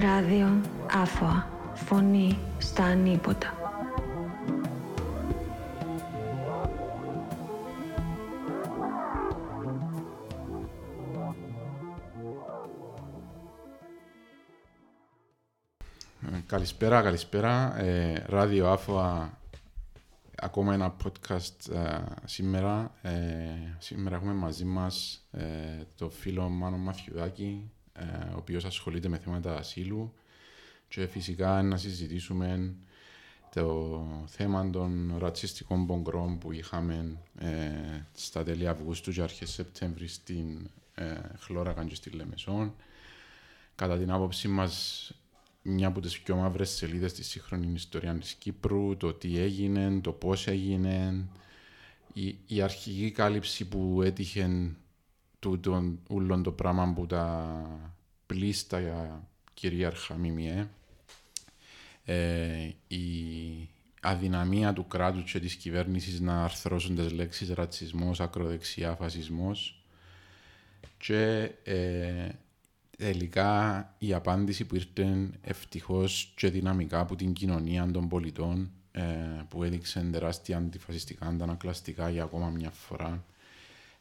Ράδιο Άφωα. Φωνή στα ανίποτα. Ε, Καλησπέρα, καλησπέρα. Ε, Ράδιο Άφωα, ακόμα ένα podcast ε, σήμερα. Ε, σήμερα έχουμε μαζί μας ε, το φίλο Μάνο Μαθιουδάκη, ε, ο οποίος ασχολείται με θέματα ασύλου και φυσικά να συζητήσουμε το θέμα των ρατσιστικών πογκρών που είχαμε ε, στα τέλη Αυγούστου και αρχές Σεπτέμβρη στην ε, Χλώρακα και στη Λεμεσόν. Κατά την άποψή μας μια από τις πιο μαύρες σελίδες στη σύγχρονης ιστορίας της Κύπρου, το τι έγινε, το πώς έγινε, η, η αρχική κάλυψη που έτυχε τούτον ούλον το πράγμα που τα πλήστα κυρίαρχα ΜΜΕ, ε, η αδυναμία του κράτους και της κυβέρνησης να αρθρώσουν τις λέξεις ρατσισμός, ακροδεξιά, φασισμός και ε, τελικά η απάντηση που ήρθε ευτυχώς και δυναμικά από την κοινωνία των πολιτών ε, που έδειξε τεράστια αντιφασιστικά αντανακλαστικά για ακόμα μια φορά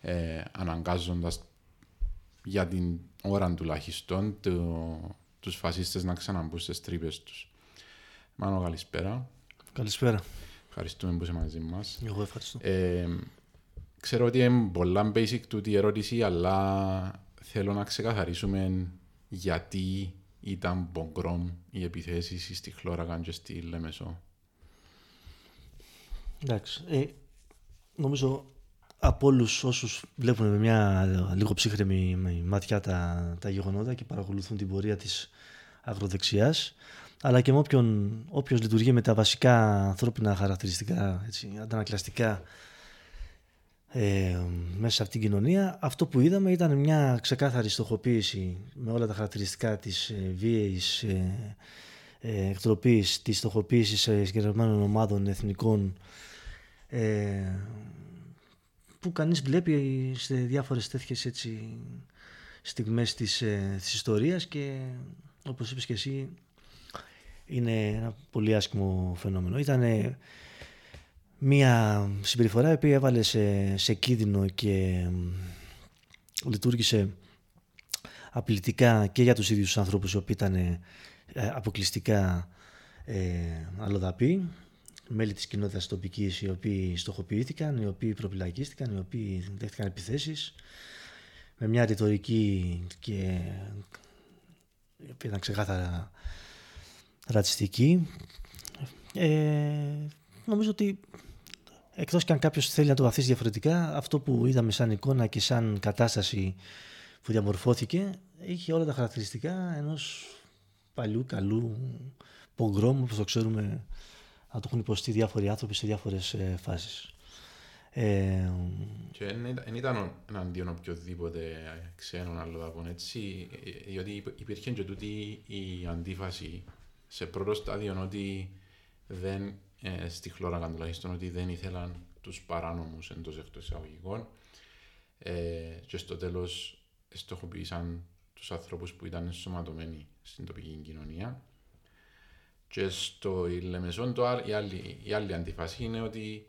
ε, αναγκάζοντας για την ώρα τουλάχιστον το, τους φασίστες να ξαναμπούν στις τρύπες τους. Μάνο, καλησπέρα. Καλησπέρα. Ευχαριστούμε που είσαι μαζί μας. Εγώ ευχαριστώ. Ε, ξέρω ότι είναι πολλά basic τούτη η ερώτηση, αλλά θέλω να ξεκαθαρίσουμε γιατί ήταν μπογκρόμ οι επιθέσεις στη Χλώραγαν και στη Λεμεσό. Εντάξει. Ε, νομίζω από όλους όσους βλέπουν με μια λίγο ψύχρεμη ματιά τα, τα γεγονότα και παρακολουθούν την πορεία της αγροδεξιάς αλλά και με όποιον, όποιος λειτουργεί με τα βασικά ανθρώπινα χαρακτηριστικά, έτσι, αντανακλαστικά ε, μέσα σε αυτήν την κοινωνία. Αυτό που είδαμε ήταν μια ξεκάθαρη στοχοποίηση με όλα τα χαρακτηριστικά της ε, βίαιης ε, ε, εκτροπής, της στοχοποίησης συγκεκριμένων ομάδων εθνικών ε, που κανείς βλέπει σε διάφορες τέτοιες έτσι, στιγμές της, ε, της ιστορίας και όπως είπες και εσύ είναι ένα πολύ άσχημο φαινόμενο. Ήταν μια συμπεριφορά η οποία έβαλε σε, σε κίνδυνο και λειτουργήσε απειλητικά και για τους ίδιους τους ανθρώπους οι οποίοι ήταν ε, αποκλειστικά ε, αλλοδαποί, μέλη της κοινότητας τοπικής οι οποίοι στοχοποιήθηκαν, οι οποίοι προπυλακίστηκαν, οι οποίοι δέχτηκαν επιθέσεις με μια ρητορική και η οποία ήταν ξεκάθαρα ρατσιστική. Ε, νομίζω ότι εκτός και αν κάποιος θέλει να το βαθίσει διαφορετικά, αυτό που είδαμε σαν εικόνα και σαν κατάσταση που διαμορφώθηκε, είχε όλα τα χαρακτηριστικά ενός παλιού, καλού πογκρόμου, όπως το ξέρουμε, να το έχουν υποστεί διάφοροι άνθρωποι σε διάφορες ε, φάσεις. Ε, και δεν ήταν εναντίον οποιοδήποτε ξένων αλλοδαπών, έτσι, διότι υπήρχε και τούτη η αντίφαση σε πρώτο στάδιο ότι δεν ε, στη χλώρακα τουλάχιστον ότι δεν ήθελαν τους παράνομους εντός εκτός εισαγωγικών ε, και στο τέλος στοχοποίησαν τους ανθρώπους που ήταν ενσωματωμένοι στην τοπική κοινωνία και στο Λεμεσόν το, η, άλλη, η άλλη αντιφάση είναι ότι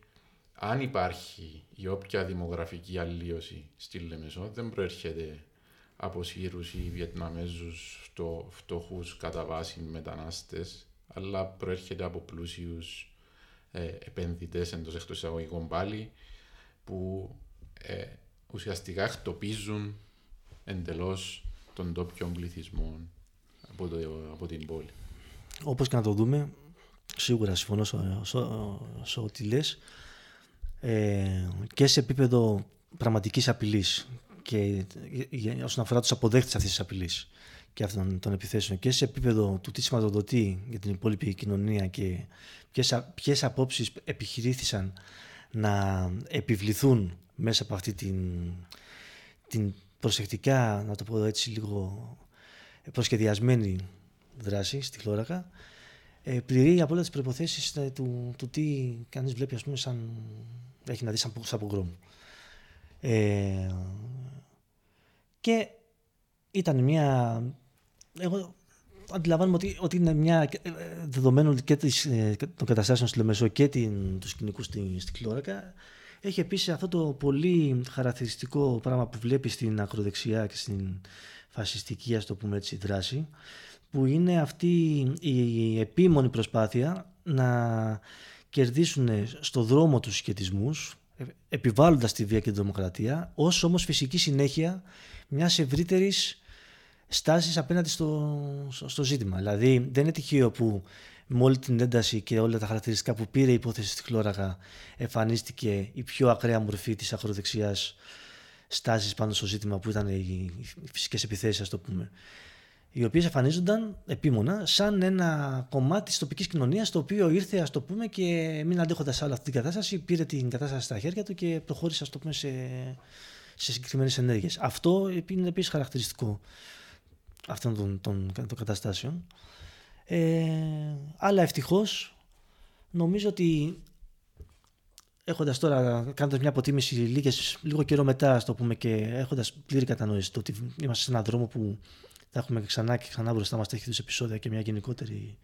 αν υπάρχει η όποια δημογραφική αλλίωση στη Λεμεσό δεν προέρχεται από Σύρους ή Βιετναμέζους φτωχούς κατά βάση μετανάστες αλλά προέρχεται από πλούσιους ε, επενδυτές εντός εκτός εισαγωγικών πάλι που ε, ουσιαστικά εκτοπίζουν εντελώς τον τόπιο πληθυσμό από, το, από την πόλη. Όπως και να το δούμε, σίγουρα συμφωνώ σε ό,τι λες, ε, και σε επίπεδο πραγματικής απειλής και όσον αφορά τους αποδέχτες αυτής της απειλής και αυτών των επιθέσεων και σε επίπεδο του τι σηματοδοτεί για την υπόλοιπη κοινωνία και ποιες, ποιες απόψεις επιχειρήθησαν να επιβληθούν μέσα από αυτή την, την προσεκτικά, να το πω έτσι λίγο προσχεδιασμένη δράση στη Χλώρακα, ε, πληρεί από όλε τις προποθέσει ε, του, του τι κανεί βλέπει, ας πούμε, σαν, έχει να δει σαν, σαν Ε, και ήταν μια εγώ αντιλαμβάνουμε ότι, ότι είναι μια ε, δεδομένο και της, ε, των καταστάσεων στη Λεμεσό και την, τους σκηνικούς στη, στη Κλώρακα. Έχει επίσης αυτό το πολύ χαρακτηριστικό πράγμα που βλέπει στην ακροδεξιά και στην φασιστική, ας το πούμε έτσι, δράση, που είναι αυτή η επίμονη προσπάθεια να κερδίσουν στο δρόμο τους σχετισμούς, ε, επιβάλλοντας τη βία και τη δημοκρατία, ως όμως φυσική συνέχεια μιας ευρύτερης στάσης απέναντι στο, στο ζήτημα. Δηλαδή δεν είναι τυχαίο που με όλη την ένταση και όλα τα χαρακτηριστικά που πήρε η υπόθεση στη Χλώραγα εμφανίστηκε η πιο ακραία μορφή της ακροδεξιάς στάσης πάνω στο ζήτημα που ήταν οι φυσικές επιθέσεις ας το πούμε οι οποίες εμφανίζονταν επίμονα σαν ένα κομμάτι της τοπικής κοινωνίας το οποίο ήρθε ας το πούμε και μην αντέχοντας άλλο αυτή την κατάσταση πήρε την κατάσταση στα χέρια του και προχώρησε ας το πούμε σε, σε συγκεκριμένες ενέργειες. Αυτό είναι επίσης χαρακτηριστικό αυτών των, των, των καταστάσεων. Ε, αλλά ευτυχώς νομίζω ότι έχοντας τώρα, κάνοντας μια αποτίμηση λίγες, λίγο καιρό μετά, ας το πούμε, και έχοντας πλήρη κατανόηση το ότι είμαστε σε έναν δρόμο που θα έχουμε ξανά και ξανά μπροστά μας τέτοιου επεισόδια και μια γενικότερη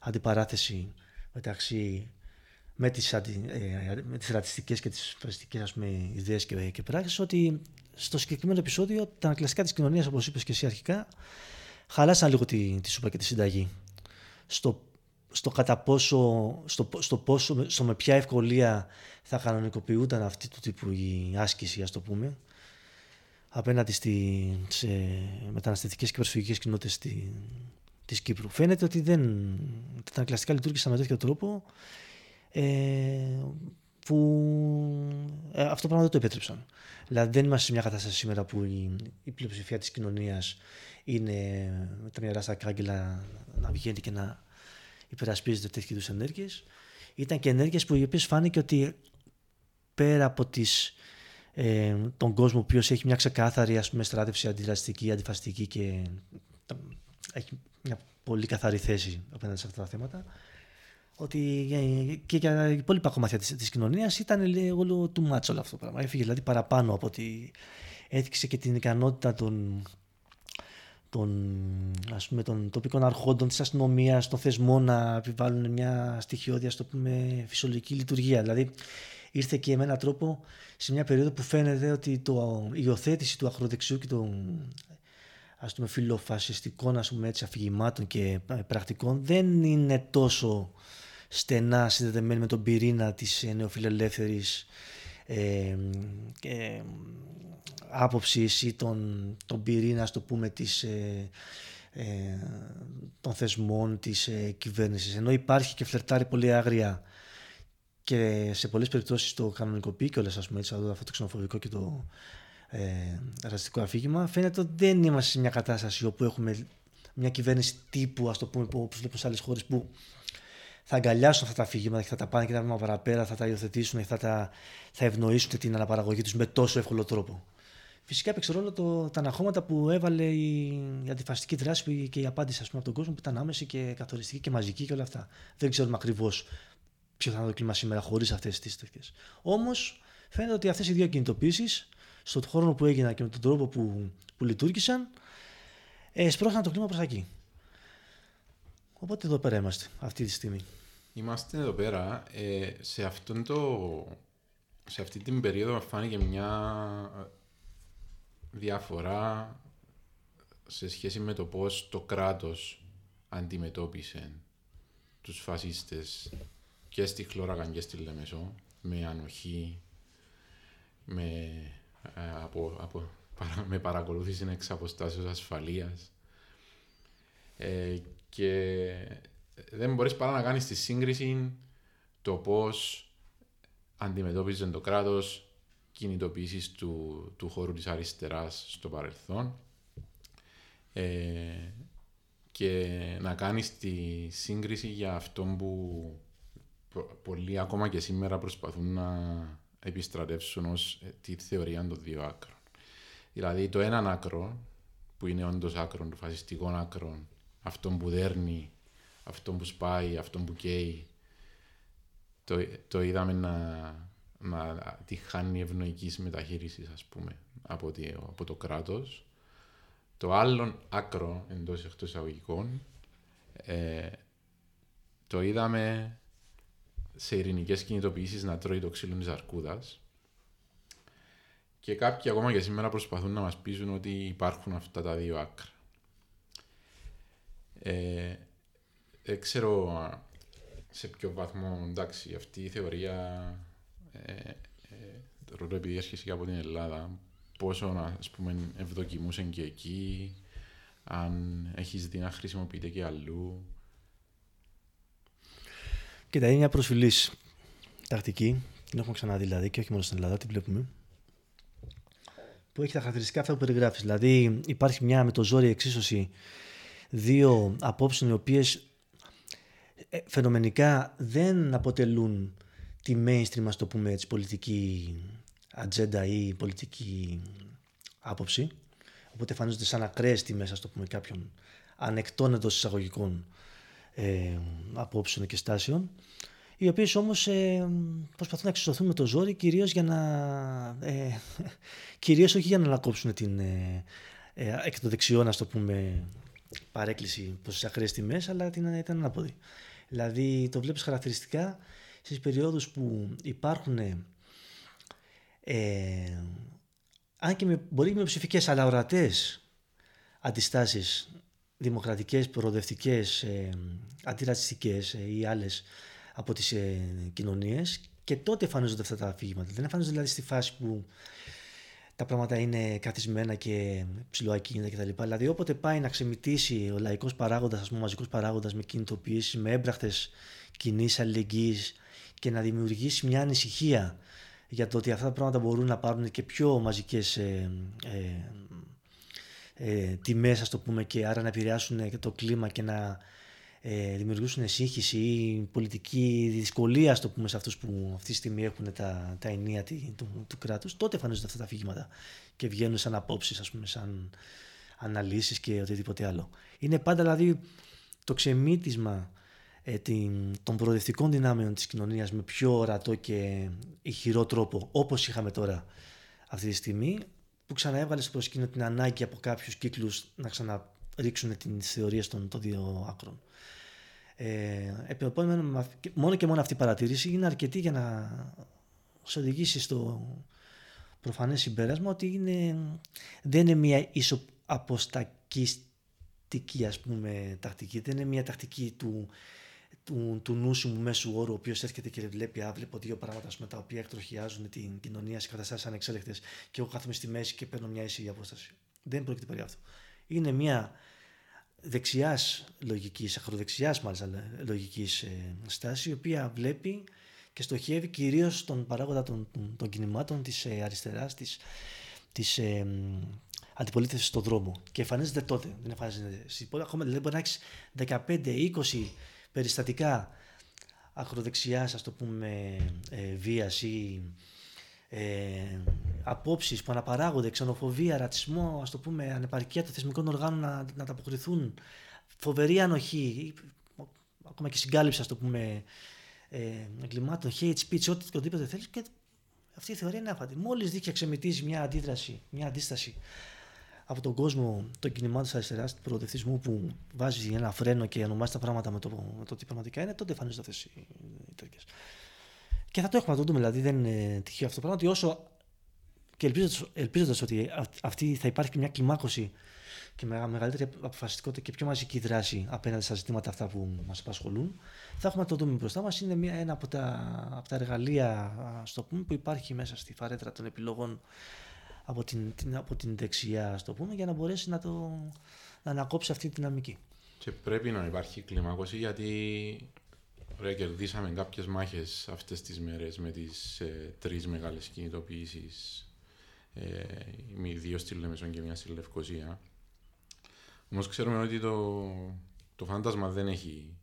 αντιπαράθεση μεταξύ με τις, αντι, ε, με τις ρατσιστικές και τις φασιστικές ας πούμε, ιδέες και, και πράξεις ότι στο συγκεκριμένο επεισόδιο τα κλασικά της κοινωνίας όπως είπες και εσύ αρχικά χαλάσαν λίγο τη, τη σούπα και τη συνταγή. Στο, στο κατά πόσο, στο, στο, πόσο, στο με ποια ευκολία θα κανονικοποιούνταν αυτή του τύπου η άσκηση ας το πούμε απέναντι στη, σε μεταναστευτικές και προσφυγικές κοινότητες τη, της Κύπρου. Φαίνεται ότι δεν, τα κλασικά λειτουργήσαν με τέτοιο τρόπο ε, που ε, αυτό το πράγμα δεν το επέτρεψαν. Δηλαδή δεν είμαστε σε μια κατάσταση σήμερα που η, η πλειοψηφία της κοινωνίας είναι με τα μυαλά στα κάγκελα να βγαίνει και να υπερασπίζεται τέτοιου είδους ενέργειες. Ήταν και ενέργειες που οι οποίες φάνηκε ότι πέρα από τις, ε, τον κόσμο ο οποίος έχει μια ξεκάθαρη ας πούμε, στράτευση αντιδραστική, αντιφαστική και έχει μια πολύ καθαρή θέση απέναντι σε αυτά τα θέματα ότι και για τα υπόλοιπα κομμάτια της, της κοινωνίας ήταν λίγο του μάτσο όλο αυτό το πράγμα. Έφυγε δηλαδή παραπάνω από ότι έδειξε και την ικανότητα των, των, ας πούμε, των τοπικών αρχόντων της αστυνομίας, των θεσμών να επιβάλλουν μια στοιχειώδη, ας το πούμε, φυσιολογική λειτουργία. Δηλαδή ήρθε και με έναν τρόπο σε μια περίοδο που φαίνεται ότι το, η υιοθέτηση του ακροδεξιού και των ας πούμε, φιλοφασιστικών ας πούμε, έτσι, αφηγημάτων και πρακτικών δεν είναι τόσο στενά συνδεδεμένη με τον πυρήνα της ε, νεοφιλελεύθερης ε, ε, άποψης ή τον, τον πυρήνα, το πούμε, της, ε, ε, των θεσμών της ε, κυβέρνησης. Ενώ υπάρχει και φλερτάρει πολύ άγρια και σε πολλές περιπτώσεις το κανονικοποιεί και όλες, ας πούμε, έτσι, αυτό το ξενοφοβικό και το ε, ραστικό αφήγημα, φαίνεται ότι δεν είμαστε σε μια κατάσταση όπου έχουμε μια κυβέρνηση τύπου, ας το πούμε, όπως βλέπουμε σε άλλες χώρες που θα αγκαλιάσουν αυτά τα αφήγηματα και θα τα πάνε και τα βήματα παραπέρα, θα τα υιοθετήσουν και θα, τα, θα ευνοήσουν την αναπαραγωγή τους με τόσο εύκολο τρόπο. Φυσικά έπαιξε ρόλο το, τα αναχώματα που έβαλε η, η αντιφασιστική δράση και η απάντηση ας πούμε, από τον κόσμο που ήταν άμεση και καθοριστική και μαζική και όλα αυτά. Δεν ξέρουμε ακριβώς ποιο θα είναι το κλίμα σήμερα χωρίς αυτές τις τέτοιες. Όμως φαίνεται ότι αυτές οι δύο κινητοποιήσει, στον χρόνο που έγιναν και με τον τρόπο που, που λειτουργήσαν, ε, σπρώχναν το κλίμα προς εκεί. Οπότε εδώ πέρα είμαστε αυτή τη στιγμή. Είμαστε εδώ πέρα. Ε, σε, αυτόν το, σε αυτή την περίοδο φάνηκε μια διαφορά σε σχέση με το πώς το κράτος αντιμετώπισε τους φασίστες και στη Χλώραγαν και στη Λεμεσό με ανοχή, με, ε, από, από, με παρακολούθηση εξ αποστάσεως ασφαλείας. Ε, και δεν μπορείς παρά να κάνεις τη σύγκριση το πώς αντιμετώπιζε το κράτος κινητοποιήσεις του, του χώρου της αριστεράς στο παρελθόν. Ε, και να κάνεις τη σύγκριση για αυτό που πολλοί ακόμα και σήμερα προσπαθούν να επιστρατεύσουν ως ε, τη θεωρία των δύο άκρων. Δηλαδή το έναν άκρο, που είναι όντως άκρο, το φασιστικό άκρο, αυτό που δέρνει, αυτό που σπάει, αυτό που καίει, το, το είδαμε να, να τη χάνει ευνοϊκής μεταχείρισης, ας πούμε, από, τη, από το κράτος. Το άλλο άκρο εντός εκτός εισαγωγικών ε, το είδαμε σε ειρηνικές κινητοποιήσεις να τρώει το ξύλο της αρκούδας. Και κάποιοι ακόμα και σήμερα προσπαθούν να μας πείσουν ότι υπάρχουν αυτά τα δύο άκρα. Ε, δεν ξέρω σε ποιο βαθμό, εντάξει, αυτή η θεωρία, ε, ε, επειδή έρχεσαι και από την Ελλάδα, πόσο ας πούμε ευδοκιμούσε και εκεί, αν έχεις δει να χρησιμοποιείται και αλλού. Κοίτα, είναι μια προσφυλής τακτική, την έχουμε ξαναδεί δηλαδή και όχι μόνο στην Ελλάδα, την βλέπουμε, που έχει τα χαρακτηριστικά αυτά που περιγράφεις. Δηλαδή υπάρχει μια με το ζόρι εξίσωση δύο απόψεων οι οποίες ε, φαινομενικά δεν αποτελούν τη mainstream, ας το πούμε έτσι, πολιτική ατζέντα ή πολιτική άποψη. Οπότε εμφανίζονται σαν ακραίες τιμές, ας το πούμε, κάποιων ανεκτών εντός εισαγωγικών ε, απόψεων και στάσεων, οι οποίες όμως ε, προσπαθούν να εξισωθούν με το ζόρι κυρίως για να... Ε, κυρίως όχι για να ανακόψουν την ε, ε, εκ των δεξιών, ας το πούμε, παρέκκληση προς τις ακραίες τιμές, αλλά την ήταν ανάποδη. Δηλαδή το βλέπεις χαρακτηριστικά στις περιόδους που υπάρχουν ε, αν και με, μπορεί με ψηφικές αλλά ορατές αντιστάσεις δημοκρατικές, προοδευτικές, ε, αντιρατσιστικές ε, ή άλλες από τις ε, κοινωνίες και τότε εμφανίζονται αυτά τα αφήγηματα. Δεν εμφανίζονται δηλαδή στη φάση που τα πράγματα είναι καθισμένα και ψηλοακίνητα κτλ. Δηλαδή, όποτε πάει να ξεμητήσει ο λαϊκός παράγοντας, ας πούμε, μαζικός παράγοντας με κινητοποιήσει, με έμπραχτες κοινή αλληλεγγύης και να δημιουργήσει μια ανησυχία για το ότι αυτά τα πράγματα μπορούν να πάρουν και πιο μαζικές ε, ε, ε, τιμές, ας το πούμε, και άρα να επηρεάσουν και το κλίμα και να ε, δημιουργήσουν σύγχυση ή πολιτική δυσκολία, στο πούμε, σε αυτούς που αυτή τη στιγμή έχουν τα, τα ενία του, του, του κράτους, τότε εμφανίζονται αυτά τα αφήγηματα και βγαίνουν σαν απόψεις, ας πούμε, σαν αναλύσεις και οτιδήποτε άλλο. Είναι πάντα δηλαδή το ξεμήτισμα ε, την, των προοδευτικών δυνάμεων της κοινωνίας με πιο ορατό και ηχηρό τρόπο όπως είχαμε τώρα αυτή τη στιγμή που ξαναέβαλες στο προσκήνιο την ανάγκη από κάποιους κύκλους να ξαναρίξουν τις θεωρίες των, των δύο άκρων. Ε, μόνο και μόνο αυτή η παρατήρηση είναι αρκετή για να σε οδηγήσει στο προφανές συμπέρασμα ότι είναι, δεν είναι μια ισοαποστακιστική ας πούμε τακτική, δεν είναι μια τακτική του, του, του νου σου μέσου όρου, ο οποίος έρχεται και βλέπει, α, βλέπω δύο πράγματα με τα οποία εκτροχιάζουν την κοινωνία σε καταστάσεις ανεξέλεκτες και εγώ κάθομαι στη μέση και παίρνω μια ίση απόσταση. Δεν πρόκειται περί αυτού. Είναι μια δεξιάς λογικής, ακροδεξιάς μάλιστα λογικής ε, στάση, η οποία βλέπει και στοχεύει κυρίως στον παράγοντα των, των, των κινημάτων της ε, αριστεράς, της της, ε, αντιπολίτευσης στον δρόμο. Και εμφανίζεται τότε. Δεν εμφανίζεται. Ακόμα δηλαδή μπορεί να έχεις 15-20 περιστατικά ακροδεξιάς, ας το πούμε, ε, βίας ή ε, απόψεις που αναπαράγονται, ξενοφοβία, ρατσισμό, ας το πούμε, ανεπαρκεία των θεσμικών οργάνων να, να ανταποκριθούν, φοβερή ανοχή, ακόμα και συγκάλυψη, ας το πούμε, ε, εγκλημάτων, hate speech, ό,τι οτιδήποτε θέλεις και αυτή η θεωρία είναι άφατη. Μόλις δείχνει ξεμητίζει μια αντίδραση, μια αντίσταση από τον κόσμο των κινημάτων της αριστεράς, του προοδευτισμού που βάζει ένα φρένο και ονομάζει τα πράγματα με το, με το τι πραγματικά είναι, τότε εμφανίζονται αυτές οι, οι τέτοιε. Και θα το έχουμε να το δούμε, δηλαδή δεν είναι τυχαίο αυτό το πράγμα, ότι όσο και ελπίζοντας ότι αυτή θα υπάρχει μια κλιμάκωση και μεγαλύτερη αποφασιστικότητα και πιο μαζική δράση απέναντι στα ζητήματα αυτά που μας απασχολούν, θα έχουμε να το δούμε μπροστά μας. Είναι μια, ένα από τα, από τα εργαλεία στο πούμε, που υπάρχει μέσα στη φαρέτρα των επιλογών από την, την, από την δεξιά, ας το πούμε, για να μπορέσει να, το, να ανακόψει αυτή τη δυναμική. Και πρέπει να υπάρχει κλιμάκωση γιατί Ωραία, κερδίσαμε κάποιες μάχες αυτές τις μέρες με τις ε, τρεις μεγάλες κινητοποιήσεις. Ε, με δύο στη Λεμεσόν και μια στη Λευκοσία. Όμως ξέρουμε ότι το, το φάντασμα δεν έχει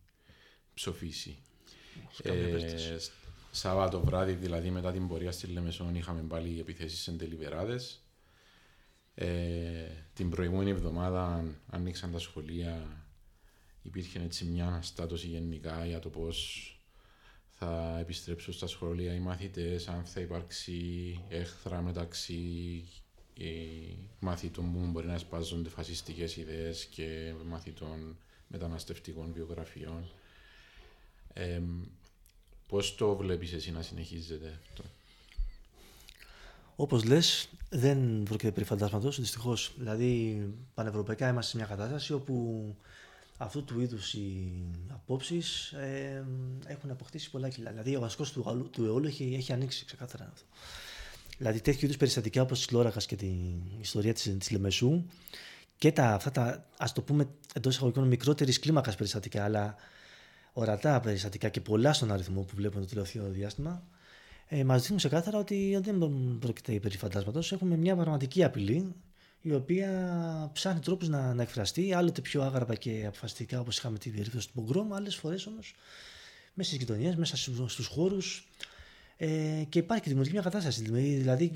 ψοφήσει. Ε, Σάββατο βράδυ, δηλαδή μετά την πορεία στη Λεμεσόν, είχαμε πάλι επιθέσεις σε τελειβεράδε. Ε, την προηγούμενη εβδομάδα ανοίξαν τα σχολεία. Υπήρχε έτσι μια αναστάτωση γενικά για το πώς θα επιστρέψουν στα σχολεία οι μαθητές, αν θα υπάρξει έχθρα μεταξύ μαθητών που μπορεί να σπάζονται φασιστικές ιδέες και μαθητών μεταναστευτικών βιογραφιών. Ε, πώς το βλέπεις εσύ να συνεχίζεται αυτό; Όπως λες, δεν πρόκειται περί φαντάσματο, δυστυχώς. Δηλαδή, πανευρωπαϊκά είμαστε σε μια κατάσταση όπου αυτού του είδους οι απόψεις ε, έχουν αποκτήσει πολλά κιλά. Δηλαδή, ο βασικός του, του αιώλου έχει, έχει ανοίξει ξεκάθαρα αυτό. Δηλαδή, τέτοιου είδους περιστατικά όπως της Λόρακα και την ιστορία της Λεμεσού και τα, αυτά τα, ας το πούμε εντός εισαγωγικών, μικρότερης κλίμακας περιστατικά, αλλά ορατά περιστατικά και πολλά στον αριθμό που βλέπουμε το τελευταίο διάστημα, ε, μας δείχνουν ξεκάθαρα ότι δεν πρόκειται περί φαντάσματος. Έχουμε μια πραγματική απειλή η οποία ψάχνει τρόπους να, να εκφραστεί, άλλοτε πιο άγραπα και αποφασιστικά όπως είχαμε τη περίπτωση του Πογκρόμ, άλλες φορές όμως μέσα στις γειτονιές, μέσα στους χώρους. Ε, και υπάρχει και δημιουργεί μια κατάσταση. Δηλαδή,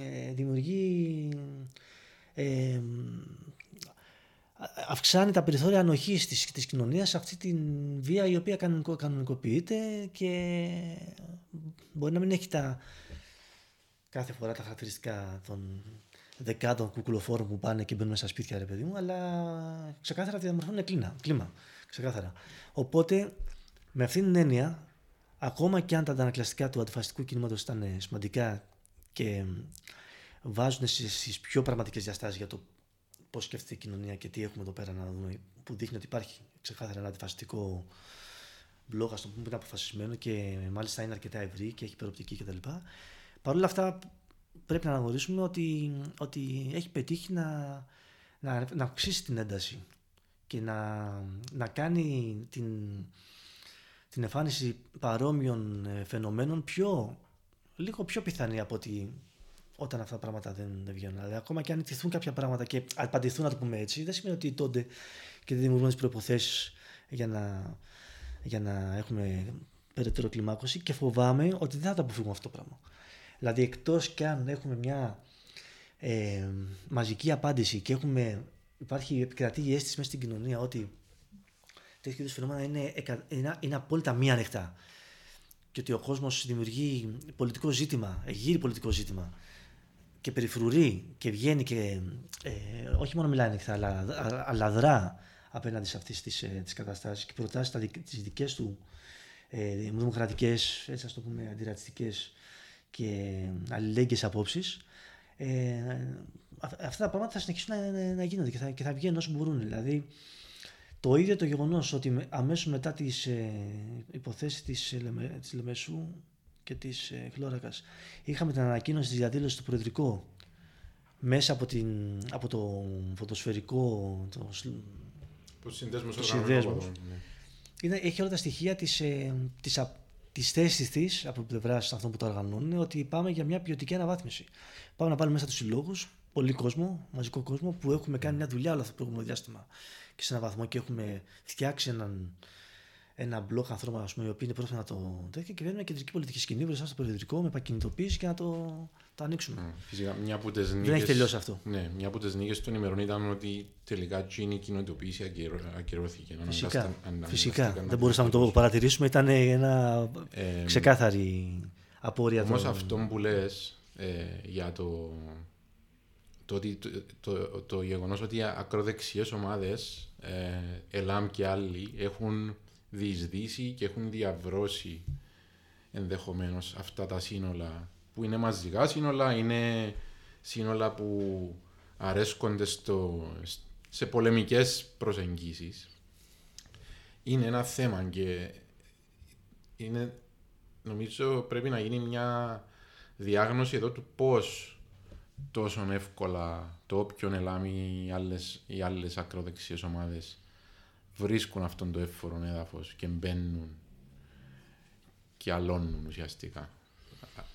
ε, δημιουργεί. Ε, αυξάνει τα περιθώρια ανοχής της, της κοινωνίας σε αυτή τη βία η οποία κανονικο, κανονικοποιείται και μπορεί να μην έχει τα κάθε φορά τα χαρακτηριστικά των δεκάδων κουκουλοφόρων που πάνε και μπαίνουν μέσα στα σπίτια ρε παιδί μου αλλά ξεκάθαρα διαμορφώνουν κλίμα, κλίμα ξεκάθαρα. Οπότε με αυτήν την έννοια ακόμα και αν τα αντανακλαστικά του αντιφασιστικού κινήματος ήταν σημαντικά και βάζουν στις πιο πραγματικές διαστάσεις για το πώς σκέφτεται η κοινωνία και τι έχουμε εδώ πέρα να δούμε, που δείχνει ότι υπάρχει ξεκάθαρα ένα αντιφασιστικό μπλόγ, ας το πούμε, που είναι αποφασισμένο και μάλιστα είναι αρκετά ευρύ και έχει υπεροπτική κτλ. Παρ' όλα αυτά, πρέπει να αναγνωρίσουμε ότι, ότι έχει πετύχει να, να, να αυξήσει την ένταση και να, να κάνει την, την εμφάνιση παρόμοιων ε, φαινομένων πιο, λίγο πιο πιθανή από ότι όταν αυτά τα πράγματα δεν, δεν βγαίνουν. Δηλαδή, ακόμα και αν ιτηθούν κάποια πράγματα και απαντηθούν, να το πούμε έτσι, δεν σημαίνει ότι τότε και δεν δημιουργούν τις προποθέσει για να, για να έχουμε περαιτέρω κλιμάκωση και φοβάμαι ότι δεν θα το αποφύγουμε αυτό το πράγμα. Δηλαδή, εκτός και αν έχουμε μια ε, μαζική απάντηση και έχουμε, υπάρχει επικρατή η αίσθηση μέσα στην κοινωνία ότι τέτοιου είδους φαινόμενα είναι, είναι, είναι απόλυτα μη ανοιχτά και ότι ο κόσμος δημιουργεί πολιτικό ζήτημα, γύρει πολιτικό ζήτημα και περιφρουρεί και βγαίνει και ε, όχι μόνο μιλάει ανοιχτά, αλλά, αλλά δρά απέναντι σε αυτές τις, ε, τις καταστάσεις και προτάσει τις δικές του ε, δημοκρατικές, έτσι ας το πούμε, αντιρατσιστικές και αλληλέγγυες απόψεις, ε, αυτά τα πράγματα θα συνεχίσουν να, να γίνονται και θα, και θα βγαίνουν όσο μπορούν. Δηλαδή, το ίδιο το γεγονός ότι αμέσως μετά τις ε, υποθέσεις της, της Λεμεσού και της ε, Χλώρακας είχαμε την ανακοίνωση της διαδήλωσης του Προεδρικό μέσα από, την, από το φωτοσφαιρικό το, το συνδέσμο. Ναι. Έχει όλα τα στοιχεία της, ε, της, της θέσης της από πλευράς αυτών που το οργανώνουν ότι πάμε για μια ποιοτική αναβάθμιση. Πάμε να βάλουμε μέσα τους συλλόγους, πολύ κόσμο, μαζικό κόσμο που έχουμε κάνει μια δουλειά όλο αυτό το προηγούμενο διάστημα και σε έναν βαθμό και έχουμε φτιάξει έναν ένα μπλοκ ανθρώπων πούμε, οι οποίοι είναι πρόθυμοι να το τέτοιο και βγαίνουν κεντρική πολιτική σκηνή μπροστά στο περιοδικό με επακινητοποίηση και να το, το ανοίξουμε. Mm, φυσικά, μια από τις νίκες, Δεν έχει τελειώσει αυτό. Ναι, μια από τις νίκες των ημερών ήταν ότι τελικά η κοινοτοποίηση ακυρώθηκε. Φυσικά. φυσικά. Δεν μπορούσαμε να το παρατηρήσουμε, ήταν ένα ε, ξεκάθαρη απόρρια. Όμως το... αυτό που λες ε, για το, το, το, το, το γεγονός ότι ακροδεξιές ομάδες, ε, ΕΛΑΜ και άλλοι, έχουν διεισδύσει και έχουν διαβρώσει ενδεχομένως αυτά τα σύνολα που είναι μαζικά σύνολα, είναι σύνολα που αρέσκονται στο, σε πολεμικές προσεγγίσεις. Είναι ένα θέμα και είναι, νομίζω πρέπει να γίνει μια διάγνωση εδώ του πώς τόσο εύκολα το όποιον ελάμει οι άλλες, οι άλλες ακροδεξιές ομάδες βρίσκουν αυτόν το εύφορο έδαφος και μπαίνουν και αλώνουν ουσιαστικά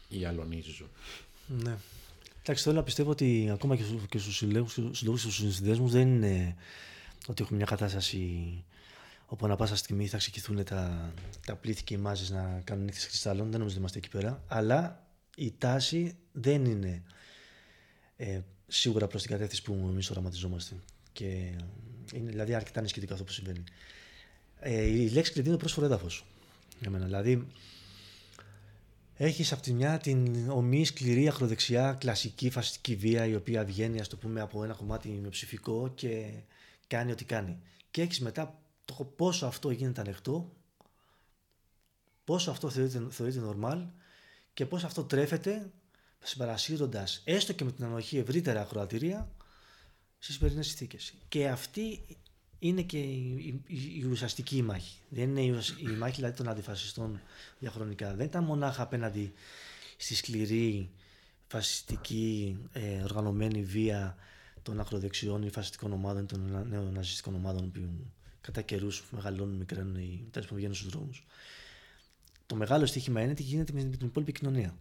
ή αλωνίζουν. Ναι. Εντάξει, θέλω να πιστεύω ότι ακόμα και στους συλλόγους και στους συνδέσμου δεν είναι ότι έχουμε μια κατάσταση όπου ανα πάσα στιγμή θα ξεκινούν τα, τα πλήθη και οι μάζες να κάνουν νύχτε κρυστάλλων. Δεν νομίζω ότι είμαστε εκεί πέρα. Αλλά η τάση δεν είναι ε, σίγουρα προς την κατεύθυνση που εμείς οραματιζόμαστε. Και είναι δηλαδή αρκετά ανησυχητικό αυτό που συμβαίνει. Ε, η λέξη κλειδί είναι πρόσφορο έδαφος. Για μένα. Δηλαδή, Έχεις από τη μια την ομή σκληρή ακροδεξιά κλασική φασιστική βία η οποία βγαίνει ας το πούμε από ένα κομμάτι μειοψηφικό και κάνει ό,τι κάνει. Και έχεις μετά το πόσο αυτό γίνεται ανεκτό, πόσο αυτό θεωρείται, θεωρείται normal και πόσο αυτό τρέφεται συμπαρασύροντας έστω και με την ανοχή ευρύτερα ακροατήρια στις σημερινές συνθήκες. Και αυτή είναι και η, η, η, ουσιαστική μάχη. Δεν είναι η, η μάχη δηλαδή, των αντιφασιστών διαχρονικά. Δεν ήταν μονάχα απέναντι στη σκληρή φασιστική ε, οργανωμένη βία των ακροδεξιών ή φασιστικών ομάδων, των νέων ναζιστικών ομάδων που κατά καιρούς μεγαλώνουν, μικραίνουν ή τέλος πάντων βγαίνουν στους δρόμους. Το μεγάλο στοίχημα είναι τι γίνεται με την υπόλοιπη κοινωνία.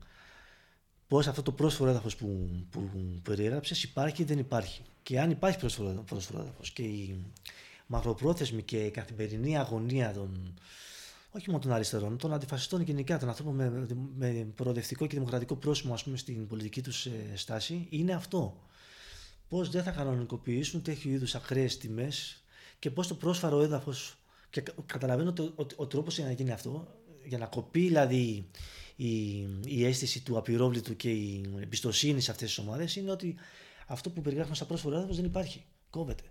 Πώς αυτό το πρόσφορο έδαφος που, που, που περιέγραψες υπάρχει ή δεν υπάρχει. Και αν υπάρχει πρόσφορο, πρόσφορο έδαφος και η μακροπρόθεσμη και καθημερινή αγωνία των, όχι μόνο των αριστερών, των αντιφασιστών γενικά, των ανθρώπων με, με προοδευτικό και δημοκρατικό πρόσημο ας πούμε, στην πολιτική τους ε, στάση, είναι αυτό. Πώς δεν θα κανονικοποιήσουν τέτοιου είδους ακραίες τιμές και πώς το πρόσφαρο έδαφος. Και καταλαβαίνω ότι ο, ο, ο τρόπος για να γίνει αυτό, για να κοπεί δηλαδή η, η αίσθηση του απειρόβλητου και η εμπιστοσύνη σε αυτές τις ομάδες, είναι ότι αυτό που περιγράφουμε στα πρόσφαρο έδαφος δεν υπάρχει. Κόβεται.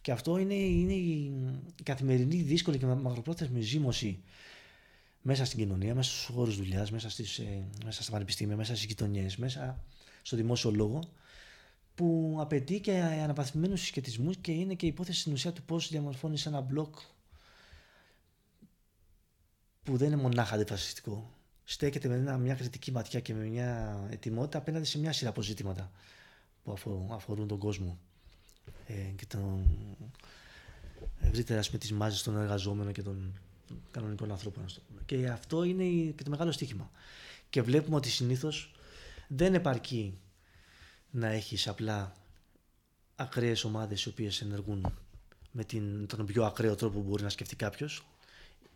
Και αυτό είναι, είναι η καθημερινή δύσκολη και μακροπρόθεσμη ζήμωση μέσα στην κοινωνία, μέσα στους χώρους δουλειάς, μέσα, ε, μέσα στα πανεπιστήμια, μέσα στις γειτονιές, μέσα στο δημόσιο λόγο, που απαιτεί και αναβαθμισμένου συσχετισμούς και είναι και η υπόθεση στην ουσία του πώς διαμορφώνεις ένα μπλοκ που δεν είναι μονάχα αντιφασιστικό. Στέκεται με μια κριτική ματιά και με μια ετοιμότητα απέναντι σε μια σειρά αποζήτηματα που αφορούν τον κόσμο ε, και τον ευρύτερα με τις μάζες των εργαζόμενων και των κανονικών ανθρώπων. Και αυτό είναι και το μεγάλο στοίχημα. Και βλέπουμε ότι συνήθως δεν επαρκεί να έχεις απλά ακραίες ομάδες οι οποίες ενεργούν με την, τον πιο ακραίο τρόπο που μπορεί να σκεφτεί κάποιος.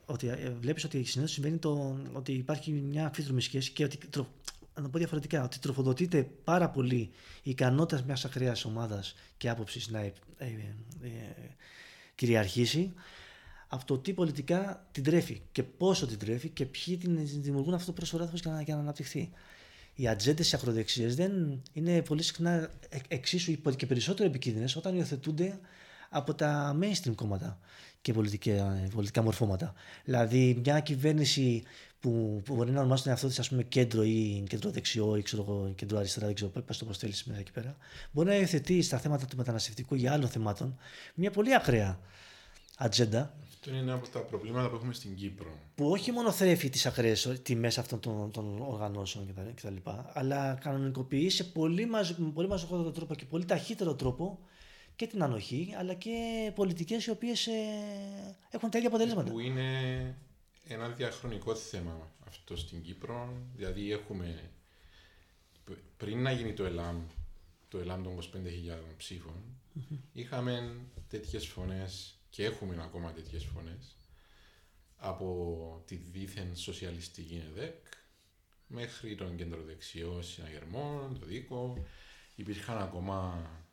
Ότι ε, βλέπεις ότι συνήθως συμβαίνει το, ότι υπάρχει μια αμφίδρομη σχέση και ότι να το πω διαφορετικά, ότι τροφοδοτείται πάρα πολύ η ικανότητα μιας ακραίας ομάδας και άποψης να ε, ε, ε, κυριαρχήσει. Αυτό τι πολιτικά την τρέφει και πόσο την τρέφει και ποιοι την δημιουργούν αυτό το πρόσφορο για, να, για να αναπτυχθεί. Οι ατζέντες οι ακροδεξιές δεν είναι πολύ συχνά εξίσου και περισσότερο επικίνδυνες όταν υιοθετούνται από τα mainstream κόμματα και πολιτικά, πολιτικά μορφώματα. Δηλαδή, μια κυβέρνηση που, που μπορεί να ονομάσει τον εαυτό της ας πούμε, κέντρο ή κέντρο δεξιό ή ξέρω, κέντρο αριστερά, δεν ξέρω πώ το προστέλεις μέσα εκεί πέρα, μπορεί να υιοθετεί στα θέματα του μεταναστευτικού ή άλλων θεμάτων μια πολύ ακραία ατζέντα. Αυτό είναι ένα από τα προβλήματα που έχουμε στην Κύπρο. Που όχι μόνο θρέφει τις ακραίες τιμές αυτών των, των οργανώσεων κτλ., αλλά κανονικοποιεί σε πολύ, μαζ, πολύ μαζικότερο τρόπο και πολύ ταχύτερο τρόπο και την ανοχή, αλλά και πολιτικές οι οποίες ε, έχουν τέτοια αποτελέσματα. Που είναι ένα διαχρονικό θέμα αυτό στην Κύπρο. Δηλαδή έχουμε πριν να γίνει το ΕΛΑΜ, το ΕΛΑΜ των 25.000 ψηφων είχαμε τέτοιες φωνές και έχουμε ακόμα τέτοιες φωνές από τη δίθεν σοσιαλιστική ΕΔΕΚ μέχρι τον κεντροδεξιό συναγερμό, το ΔΙΚΟ. Υπήρχαν ακόμα ε,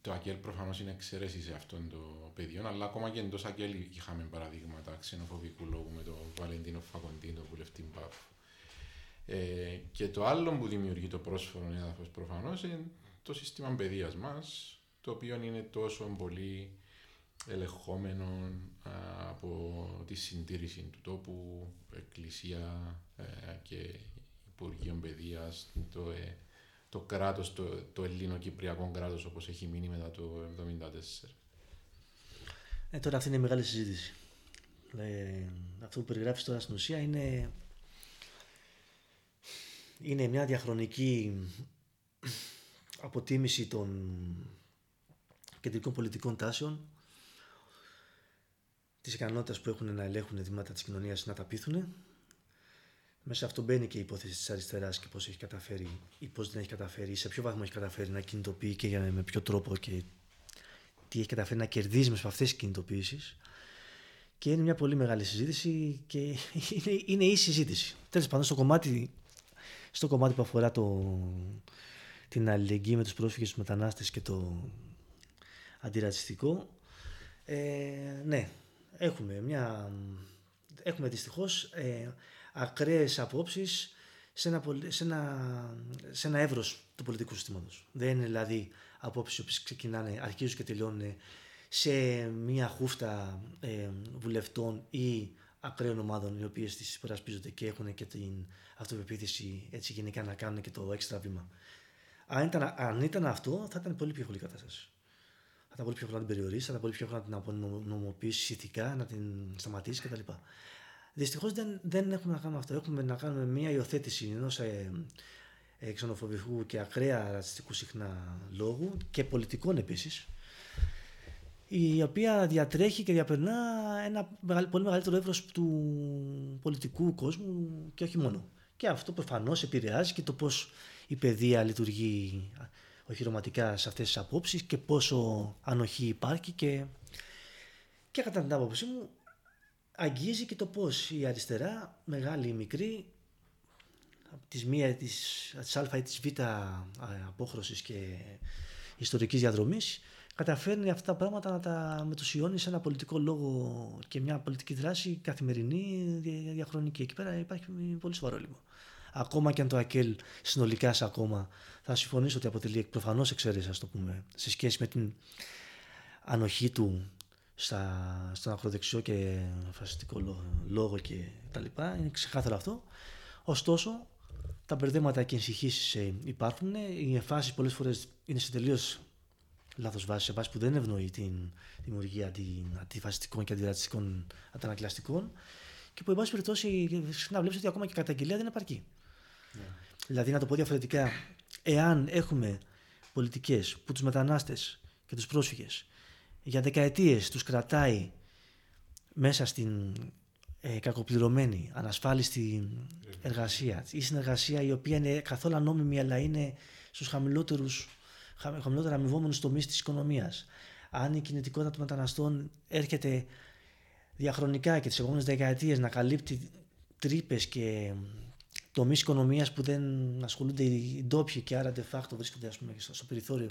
το ΑΚΕΛ προφανώς είναι εξαίρεση σε αυτόν το πεδίο, αλλά ακόμα και εντός ΑΚΕΛ είχαμε παραδείγματα ξενοφοβικού λόγου με τον Βαλεντίνο Φακοντίνο, τον βουλευτή Μπαφ. Ε, και το άλλο που δημιουργεί το πρόσφορο έδαφος προφανώς είναι το σύστημα παιδείας μας, το οποίο είναι τόσο πολύ ελεγχόμενο από τη συντήρηση του τόπου, εκκλησία ε, και Υπουργείων Παιδείας, το, ε, το κράτος, το, το ελληνοκυπριακό κράτος όπως έχει μείνει μετά το 1974. Ε, τώρα αυτή είναι η μεγάλη συζήτηση. Ε, αυτό που περιγράφεις τώρα στην ουσία είναι, είναι μια διαχρονική αποτίμηση των κεντρικών πολιτικών τάσεων της ικανότητας που έχουν να ελέγχουν δημάτα της κοινωνίας να τα πείθουν μέσα σε αυτό μπαίνει και η υπόθεση της αριστεράς και πώς έχει καταφέρει ή πώς δεν έχει καταφέρει, ή σε ποιο βαθμό έχει καταφέρει να κινητοποιεί και με ποιο τρόπο και τι έχει καταφέρει να κερδίζει μες αυτές τις κινητοποιήσεις. Και είναι μια πολύ μεγάλη συζήτηση και είναι, είναι η συζήτηση. Τέλος πάντων, στο κομμάτι, στο κομμάτι που αφορά το, την αλληλεγγύη με τους πρόσφυγες, τους μετανάστες και το αντιρατσιστικό, ε, ναι, έχουμε μια. Έχουμε δυστυχώς ε, ακραίες απόψεις σε ένα, σε ένα, σε ένα εύρος του πολιτικού συστήματος. Δεν είναι δηλαδή απόψεις που ξεκινάνε, αρχίζουν και τελειώνουν σε μια χούφτα ε, βουλευτών ή ακραίων ομάδων οι οποίες τις υπερασπίζονται και έχουν και την αυτοπεποίθηση έτσι γενικά να κάνουν και το έξτρα βήμα. Αν ήταν, αν ήταν αυτό, θα ήταν πολύ πιο εύκολη η κατάσταση. Θα ήταν πολύ πιο εύκολο να την περιορίσει, θα ήταν πολύ πιο εύκολο να την απονομοποιήσει ηθικά, να την σταματήσει κτλ. Δυστυχώς δεν, δεν έχουμε να κάνουμε αυτό. Έχουμε να κάνουμε μια υιοθέτηση ενός ε, ε, ξενοφοβικού και ακραία ρατσιστικού συχνά λόγου και πολιτικών επίσης, η οποία διατρέχει και διαπερνά ένα πολύ μεγαλύτερο εύρος του πολιτικού κόσμου και όχι μόνο. Και αυτό προφανώς επηρεάζει και το πώς η παιδεία λειτουργεί οχυρωματικά σε αυτές τις απόψεις και πόσο ανοχή υπάρχει και, και κατά την άποψή μου αγγίζει και το πώς η αριστερά, μεγάλη ή μικρή, της μία, της, της α ή της β απόχρωσης και ιστορικής διαδρομής, καταφέρνει αυτά τα πράγματα να τα μετουσιώνει σε ένα πολιτικό λόγο και μια πολιτική δράση καθημερινή, διαχρονική. Εκεί πέρα υπάρχει πολύ σοβαρό λίγο. Ακόμα και αν το ΑΚΕΛ συνολικά σε ακόμα θα συμφωνήσω ότι αποτελεί προφανώς εξαίρεση, ας το πούμε, σε σχέση με την ανοχή του στα, στον ακροδεξιό και φασιστικό λόγο και τα λοιπά. Είναι ξεκάθαρο αυτό. Ωστόσο, τα μπερδέματα και ενσυχήσεις ε, υπάρχουν. Οι εμφάσει πολλές φορές είναι σε τελείως λάθος βάση, σε βάση που δεν ευνοεί την δημιουργία αντι, αντιφασιστικών και αντιρατσιστικών αντανακλαστικών και που, εν πάση περιπτώσει, συχνά βλέπεις ότι ακόμα και η καταγγελία δεν επαρκεί. Yeah. Ναι. Δηλαδή, να το πω διαφορετικά, εάν έχουμε πολιτικές που τους μετανάστες και τους πρόσφυγες για δεκαετίες τους κρατάει μέσα στην ε, κακοπληρωμένη, ανασφάλιστη εργασία ή συνεργασία η οποία είναι καθόλου ανώμημη αλλά είναι στους χαμηλότερους χαμηλότερα αμοιβόμενους τομείς της οικονομίας. Αν η κινητικότητα των μεταναστών έρχεται διαχρονικά και τις επόμενες δεκαετίες να καλύπτει τρύπες και τομείς οικονομίας που δεν ασχολούνται οι ντόπιοι και άρα de facto βρίσκονται ας πούμε, στο περιθώριο.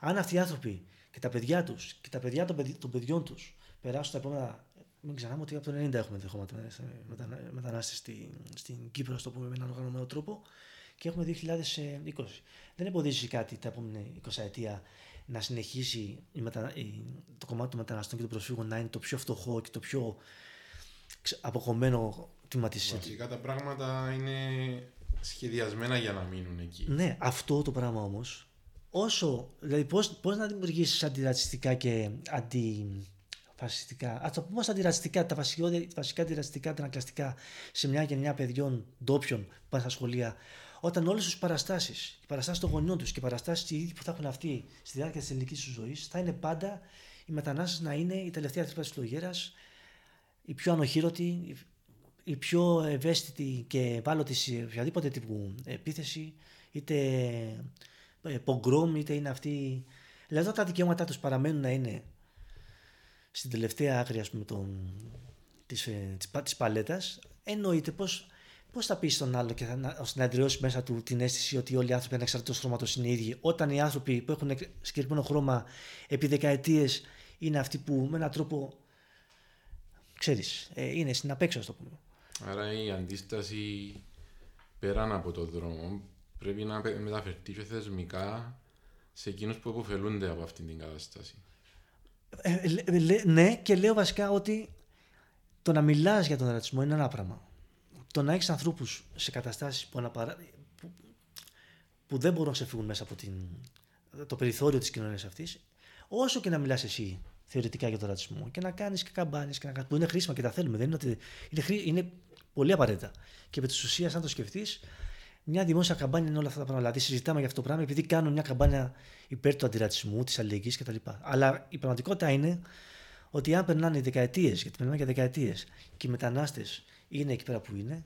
Αν αυτοί οι άνθρωποι και τα παιδιά τους και τα παιδιά των, παιδιών τους περάσουν τα επόμενα. Μην ξεχνάμε ότι από το 90 έχουμε δεχόματα μετανάστες στην, στην Κύπρο, στο πούμε, με έναν οργανωμένο τρόπο και έχουμε 2020. Δεν εμποδίζει κάτι τα επόμενη 20 ετία να συνεχίσει η μετα... το κομμάτι των μεταναστών και των προσφύγων να είναι το πιο φτωχό και το πιο αποκομμένο τμήμα της Βασικά τα πράγματα είναι σχεδιασμένα για να μείνουν εκεί. Ναι, αυτό το πράγμα όμως. Όσο, δηλαδή πώς, πώς να δημιουργήσεις αντιρατσιστικά και αντιφασιστικά, ας το πούμε αντιρατσιστικά, τα βασικά, βασικά αντιρατσιστικά, τα ανακλαστικά σε μια γενιά παιδιών ντόπιων που πάνε στα σχολεία, όταν όλες τι παραστάσεις, οι παραστάσεις των γονιών τους και οι παραστάσεις που θα έχουν αυτοί στη διάρκεια της ελληνικής τους ζωής, θα είναι πάντα οι μετανάστες να είναι η τελευταία τρύπα της φλογέρας, η πιο ανοχήρωτη, η πιο ευαίσθητη και ευάλωτη σε οποιαδήποτε τύπου επίθεση, είτε ε, πογκρόμ, είτε είναι αυτή. Δηλαδή, όταν τα δικαιώματά τους παραμένουν να είναι στην τελευταία άκρη, ας πούμε, των, της, ε, της, της παλέτας, εννοείται πως Πώ θα πεις στον άλλο και θα, να, να εντρεώσει μέσα του την αίσθηση ότι όλοι οι άνθρωποι ανεξαρτήτως χρώματος είναι ίδιοι, όταν οι άνθρωποι που έχουν συγκεκριμένο χρώμα επί δεκαετίες είναι αυτοί που με έναν τρόπο. ξέρεις, ε, είναι στην απέξω, ας το πούμε. Άρα η αντίσταση πέραν από το δρόμο πρέπει να μεταφερθείς και θεσμικά σε εκείνους που υποφελούνται από αυτή την κατάσταση. Ε, ε, ναι, και λέω βασικά ότι το να μιλάς για τον ρατσισμό είναι ένα πράγμα το να έχεις ανθρώπους σε καταστάσεις που, αναπαρα... που, που δεν μπορούν να σε φύγουν μέσα από την... το περιθώριο της κοινωνίας αυτής, όσο και να μιλάς εσύ θεωρητικά για τον ρατσισμό και να κάνεις και καμπάνιες να... που είναι χρήσιμα και τα θέλουμε. Δεν είναι, ότι... είναι, χρή... είναι πολύ απαραίτητα. Και με της ουσίας, αν το σκεφτείς, μια δημόσια καμπάνια είναι όλα αυτά τα πράγματα. Δηλαδή, συζητάμε για αυτό το πράγμα επειδή κάνουν μια καμπάνια υπέρ του αντιρατσισμού, της αλληλεγγύης κτλ. Αλλά η πραγματικότητα είναι ότι αν περνάνε δεκαετίες, γιατί περνάμε για δεκαετίες, και οι μετανάστες είναι εκεί πέρα που είναι,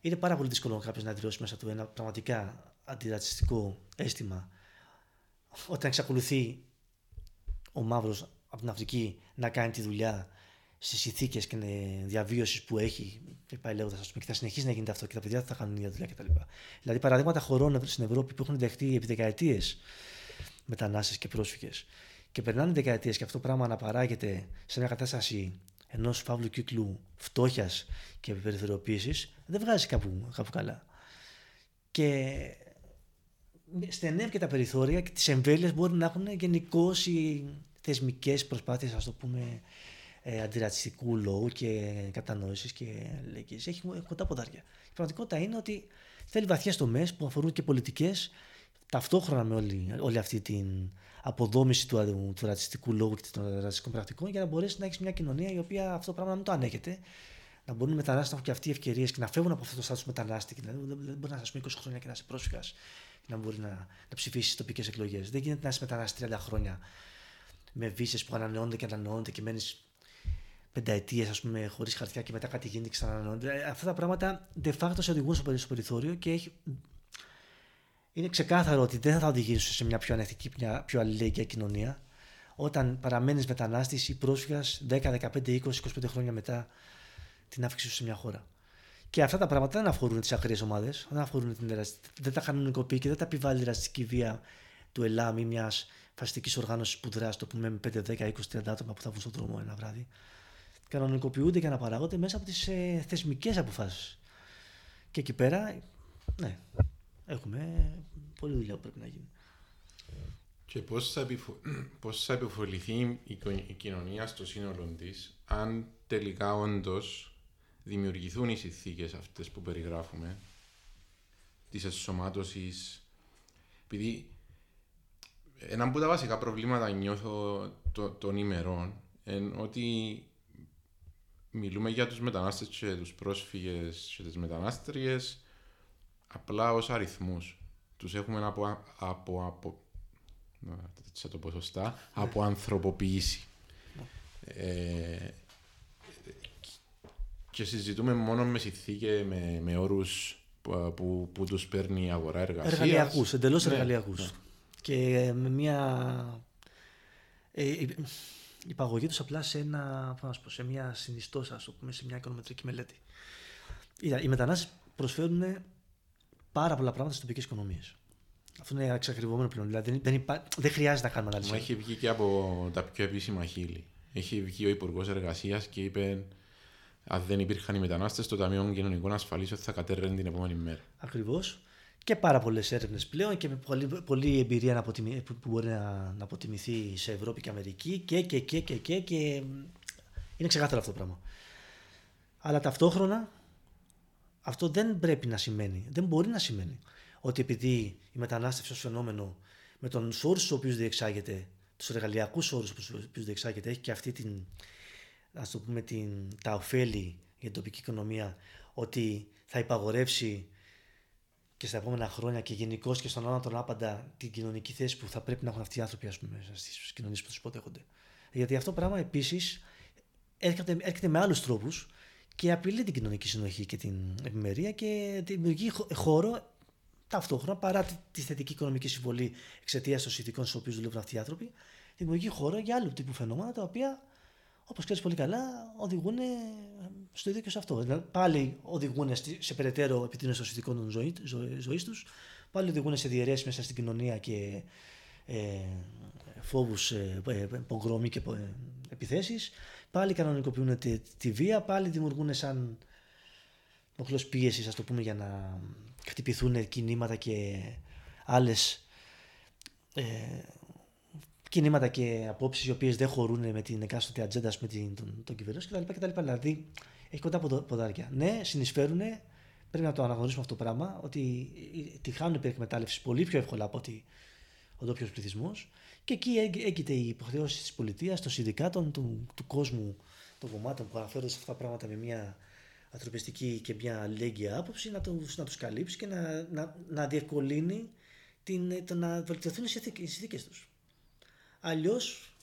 είναι πάρα πολύ δύσκολο κάποιος να αντιλώσει μέσα του ένα πραγματικά αντιρατσιστικό αίσθημα όταν εξακολουθεί ο μαύρος από την Αφρική να κάνει τη δουλειά στις ηθίκες και διαβίωσης που έχει, και πάει λέγοντα, και θα συνεχίσει να γίνεται αυτό και τα παιδιά θα κάνουν μια δουλειά κτλ. Δηλαδή, παραδείγματα χωρών στην Ευρώπη που έχουν δεχτεί επί δεκαετίες μετανάστες και πρόσφυγες και περνάνε δεκαετίες και αυτό το πράγμα αναπαράγεται σε μια κατάσταση ενός φαύλου κύκλου φτώχειας και περιθωριοποίηση, δεν βγάζει κάπου, κάπου καλά. Και στενεύει και τα περιθώρια και τις εμβέλειες μπορεί να έχουν γενικώς οι θεσμικές προσπάθειες, ας το πούμε, ε, αντιρατσιστικού λόγου και κατανόησης και λέγεις. Έχει κοντά ποδάρια. Η πραγματικότητα είναι ότι θέλει βαθιέ τομές που αφορούν και πολιτικές, ταυτόχρονα με όλη, όλη αυτή την αποδόμηση του, του ρατσιστικού λόγου και των ρατσιστικών πρακτικών για να μπορέσει να έχεις μια κοινωνία η οποία αυτό το πράγμα να μην το ανέχεται. Να μπορούν οι μετανάστες να έχουν και αυτοί ευκαιρίες και να φεύγουν από αυτό το στάτους μετανάστη. Δεν μπορείς να είσαι 20 χρόνια και να είσαι πρόσφυγας και να μπορεί να, να ψηφίσεις στις τοπικές εκλογές. Δεν γίνεται να είσαι μετανάστη 30 χρόνια με βίσει που ανανεώνονται και ανανεώνονται και μένεις πενταετίες, ας πούμε, χωρίς χαρτιά και μετά κάτι γίνεται και ξανανανεώνεται. Ε, αυτά τα πράγματα de facto σε οδηγούν στο περιθώριο και έχει... είναι ξεκάθαρο ότι δεν θα οδηγήσουν σε μια πιο ανεκτική, μια πιο αλληλέγγυα κοινωνία όταν παραμένεις μετανάστης ή πρόσφυγας 10, 15, 20, 25 χρόνια μετά την άφηξη σου σε μια χώρα. Και αυτά τα πράγματα δεν αφορούν τις ακραίες ομάδες, δεν αφορούν την δεν τα κανονικοποιεί και δεν τα επιβάλλει η ραστική βία του ΕΛΑΜ ή μιας φασιστικής οργάνωσης που δράσει, το πούμε, με 5, 10, 20, 30 άτομα που θα βγουν στον δρόμο ένα βράδυ κανονικοποιούνται και αναπαράγονται μέσα από τις ε, θεσμικές αποφάσεις. Και εκεί πέρα, ναι, έχουμε πολλή δουλειά που πρέπει να γίνει. Και πώς θα, επιφο... πώς θα επιφοληθεί η κοινωνία στο σύνολο της, αν τελικά όντως δημιουργηθούν οι συνθήκες αυτές που περιγράφουμε, της ενσωμάτωσης. Επειδή ένα από τα βασικά προβλήματα νιώθω των ημερών είναι ότι μιλούμε για τους μετανάστες και τους πρόσφυγες και τις μετανάστριες απλά ως αριθμούς. Τους έχουμε από, από, από θα το πω σωστά, από ανθρωποποιήσει. Ε, και συζητούμε μόνο με συνθήκε, με, με όρους που, που, που τους παίρνει η αγορά εργασίας. Εργαλειακούς, εντελώς ναι, εργαλειακούς. Ναι. Και με μια... Ε, η παγωγή τους απλά σε, ένα, πω, σε μια συνιστόσα, ας πούμε, σε μια οικονομετρική μελέτη. Οι μετανάστες προσφέρουν πάρα πολλά πράγματα στις τοπικές οικονομίες. Αυτό είναι εξακριβωμένο πλέον. Δηλαδή δεν, υπά... δεν χρειάζεται να κάνουμε ανάλυση. Μου έχει βγει και από τα πιο επίσημα χείλη. Έχει βγει ο Υπουργός Εργασίας και είπε αν δεν υπήρχαν οι μετανάστες, το Ταμείο Κοινωνικών Ασφαλίσεων θα κατέρρευε την επόμενη μέρα. Ακριβώς και πάρα πολλές έρευνες πλέον και με πολλή, πολλή εμπειρία να αποτιμη, που μπορεί να, να αποτιμηθεί σε Ευρώπη και Αμερική και, και, και, και, και, και είναι ξεκάθαρο αυτό το πράγμα. Αλλά ταυτόχρονα αυτό δεν πρέπει να σημαίνει, δεν μπορεί να σημαίνει ότι επειδή η μετανάστευση ως φαινόμενο με τον όρου στους οποίους διεξάγεται, τους εργαλειακούς όρου στους οποίους διεξάγεται, έχει και αυτή την, ας το πούμε, την, τα ωφέλη για την τοπική οικονομία, ότι θα υπαγορεύσει και στα επόμενα χρόνια και γενικώ και στον άλλο τον άπαντα την κοινωνική θέση που θα πρέπει να έχουν αυτοί οι άνθρωποι στις κοινωνίες που τους υποδέχονται. Γιατί αυτό το πράγμα επίσης έρχεται, έρχεται με άλλους τρόπους και απειλεί την κοινωνική συνοχή και την ευημερία και δημιουργεί χώρο ταυτόχρονα παρά τη θετική οικονομική συμβολή εξαιτίας των συνθηκών στους οποίους δουλεύουν αυτοί οι άνθρωποι, δημιουργεί χώρο για άλλου τύπου φαινόμενα τα οποία όπως ξέρεις πολύ καλά, οδηγούν στο ίδιο και σε αυτό. Δηλαδή, πάλι οδηγούν σε περαιτέρω επιτείνωση των συνθηκών των ζωή, ζωής τους, πάλι οδηγούν σε διαιρέσεις μέσα στην κοινωνία και ε, φόβους, ε, ε, πογκρόμοι και ε, επιθέσεις. Πάλι κανονικοποιούν τη, τη, βία, πάλι δημιουργούν σαν μοχλός πίεσης, ας το πούμε, για να χτυπηθούν κινήματα και άλλες ε, κινήματα και απόψεις οι οποίες δεν χωρούν με την εκάστοτε ατζέντα με την, τον, τον κυβερνό κτλ, Δηλαδή έχει κοντά ποδάρια. Ναι, συνεισφέρουν, πρέπει να το αναγνωρίσουμε αυτό το πράγμα, ότι τη χάνουν υπερεκμετάλλευση πολύ πιο εύκολα από ότι ο ντόπιος πληθυσμός. Και εκεί έγκυται η υποχρέωση της πολιτείας, των συνδικάτων, του, του κόσμου, των κομμάτων που αναφέρονται σε αυτά τα πράγματα με μια ανθρωπιστική και μια αλληλέγγυα άποψη να τους να τους καλύψει και να, να, να διευκολύνει την, το να βελτιωθούν οι συνθήκες τους. Αλλιώς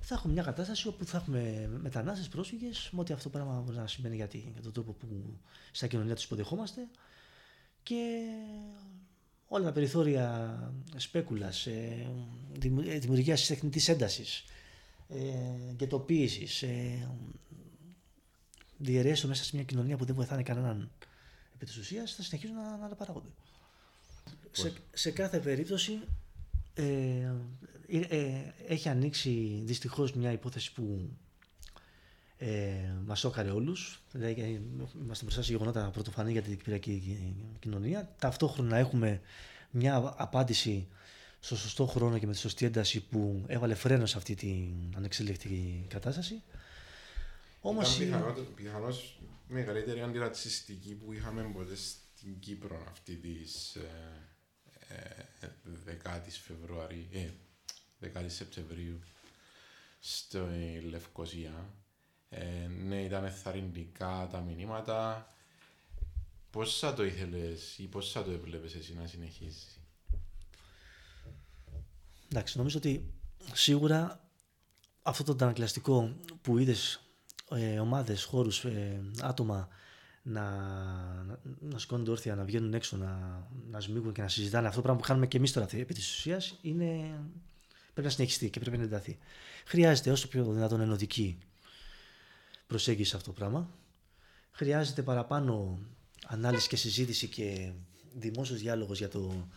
θα έχουμε μια κατάσταση όπου θα έχουμε μετανάστες, πρόσφυγες, με ό,τι αυτό πράγμα μπορεί να σημαίνει για, για τον τρόπο που στα κοινωνία τους υποδεχόμαστε και όλα τα περιθώρια σπέκουλα, ε, δημιουργίας της τεχνητής έντασης, ε, γετοποίησης, ε, διαιρέσεων μέσα σε μια κοινωνία που δεν βοηθάνε κανέναν επί της ουσίας, θα συνεχίζουν να, να παράγονται. Σε, σε κάθε περίπτωση ε, ε, έχει ανοίξει δυστυχώς μια υπόθεση που ε, μας σώκαρε όλους. Δηλαδή, είμαστε μπροστά σε γεγονότα πρωτοφανή για την κυπριακή κοινωνία. Ταυτόχρονα έχουμε μια απάντηση στο σωστό χρόνο και με τη σωστή ένταση που έβαλε φρένος σε αυτή την ανεξέλεκτη κατάσταση. Όμως Ήταν πιθανώς μεγαλύτερη αντιρατσιστική που είχαμε ποτέ στην Κύπρο αυτή της ε, ε, 10η Φεβρουαρίου, ε, 10 Σεπτεμβρίου στη Λευκοσία. Ε, ναι, ήταν εθαρρυντικά τα μηνύματα. Πώς θα το ήθελες ή πώς θα το έβλεπες εσύ να συνεχίσει; Εντάξει, νομίζω ότι σίγουρα αυτό το αντανακλαστικό που είδες ε, ομάδες, χώρους, ε, άτομα να, να, να σηκώνονται όρθια, να βγαίνουν έξω, να, να σμίγουν και να συζητάνε αυτό το πράγμα που κάνουμε και εμείς τώρα επί της ουσίας είναι, πρέπει να συνεχιστεί και πρέπει να ενταθεί. Χρειάζεται όσο πιο δυνατόν ενωτική προσέγγιση σε αυτό το πράγμα. Χρειάζεται παραπάνω ανάλυση και συζήτηση και δημόσιος διάλογος για το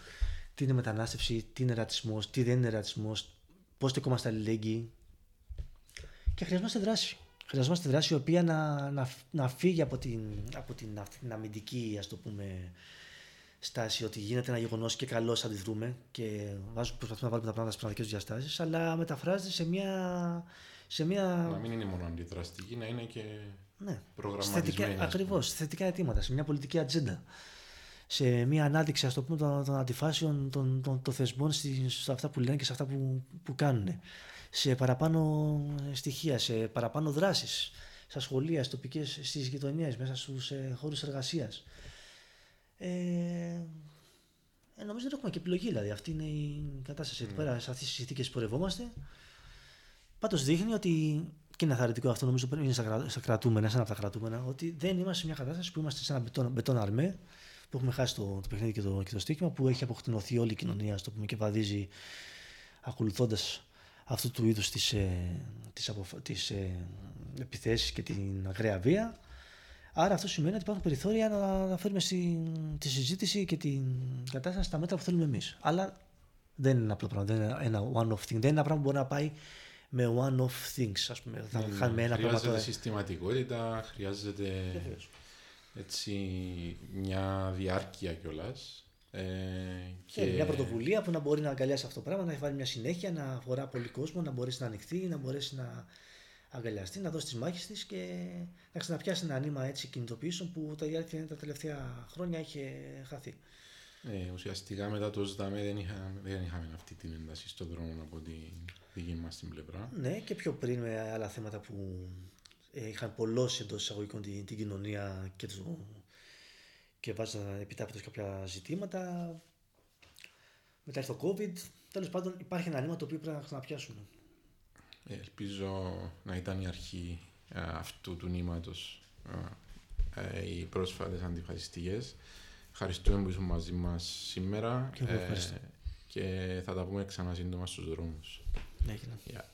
τι είναι μετανάστευση, τι είναι ρατσισμός, τι δεν είναι ρατσισμός, πώς στεκόμαστε αλληλέγγυοι και χρειαζόμαστε δράση. Χρειαζόμαστε δράση η οποία να, να, να φύγει από την, από την, την αμυντική ας το πούμε, στάση ότι γίνεται ένα γεγονός και καλώ αντιδρούμε και βάζουμε, προσπαθούμε να βάλουμε τα πράγματα στις πραγματικές διαστάσεις, αλλά μεταφράζεται σε μια σε μια... Να μην είναι μόνο αντιδραστική, να είναι και ναι. προγραμματισμένη. Ακριβώς, θετικά αιτήματα, σε μια πολιτική ατζέντα. Σε μια ανάδειξη ας το πούμε, των, των αντιφάσεων των, των, των θεσμών σε αυτά που λένε και σε αυτά που, που κάνουν. Σε παραπάνω στοιχεία, σε παραπάνω δράσεις. Στα σχολεία, στις τοπικές, στις γειτονιές, μέσα στους ε, χώρους εργασίας. Ε, ε, νομίζω δεν έχουμε και επιλογή δηλαδή. Αυτή είναι η κατάσταση. Mm. Εδώ πέρα, σε αυτές τις συνθήκες που πορευόμαστε, Πάντως δείχνει ότι. και είναι αθαρρυντικό αυτό, νομίζω πρέπει είναι στα κρατούμενα, σαν από τα κρατούμενα, ότι δεν είμαστε σε μια κατάσταση που είμαστε σε ένα μπετόν, μπετόν αρμέ, που έχουμε χάσει το, το παιχνίδι και το, και το στίχημα, που έχει αποκτηνωθεί όλη η κοινωνία, στο πούμε, και βαδίζει ακολουθώντας αυτού του είδους τις ε, τις, τις ε, επιθέσεις και την ακραία βία. Άρα αυτό σημαίνει ότι υπάρχουν περιθώρια να, να φέρουμε στη, τη συζήτηση και την κατάσταση στα μέτρα που θέλουμε εμείς. Αλλά δεν είναι ένα απλό πράγμα, δεν είναι ένα one-off thing. Δεν είναι ένα πράγμα που μπορεί να πάει με one-off things, ας πούμε. Θα mm, χάνουμε ένα χρειάζεται πράγμα συστηματικότητα, χρειάζεται έτσι, μια διάρκεια κιόλας. Ε, και... μια πρωτοβουλία που να μπορεί να αγκαλιάσει αυτό το πράγμα, να έχει βάλει μια συνέχεια, να αφορά πολύ κόσμο, να μπορέσει να ανοιχθεί, να μπορέσει να αγκαλιαστεί, να δώσει τις μάχες της και να ξαναπιάσει ένα νήμα έτσι κινητοποιήσεων που τα, τα τελευταία χρόνια είχε χαθεί. Ε, ουσιαστικά μετά το ΣΔΑΜΕ δεν, είχα, δεν είχαμε αυτή την ένταση στον δρόμο από την δική μας την πλευρά. Ναι, και πιο πριν με άλλα θέματα που ε, είχαν πολλώσει εντός εισαγωγικών την, την κοινωνία και, το, και βάζαν επιτάπητος κάποια ζητήματα. Μετά ήρθε το COVID. Τέλος πάντων, υπάρχει ένα νήμα το οποίο πρέπει να ξαναπιάσουμε. Ε, ελπίζω να ήταν η αρχή ε, αυτού του νήματος οι πρόσφατες αντιφασιστικές. Ευχαριστούμε που ήσουν μαζί μας σήμερα. Και, ε, και θα τα πούμε ξανά σύντομα στους δρόμους. Έγινε. Yeah.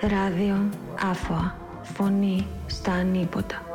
Ράδιο Άφωα. Φωνή στα ανίποτα.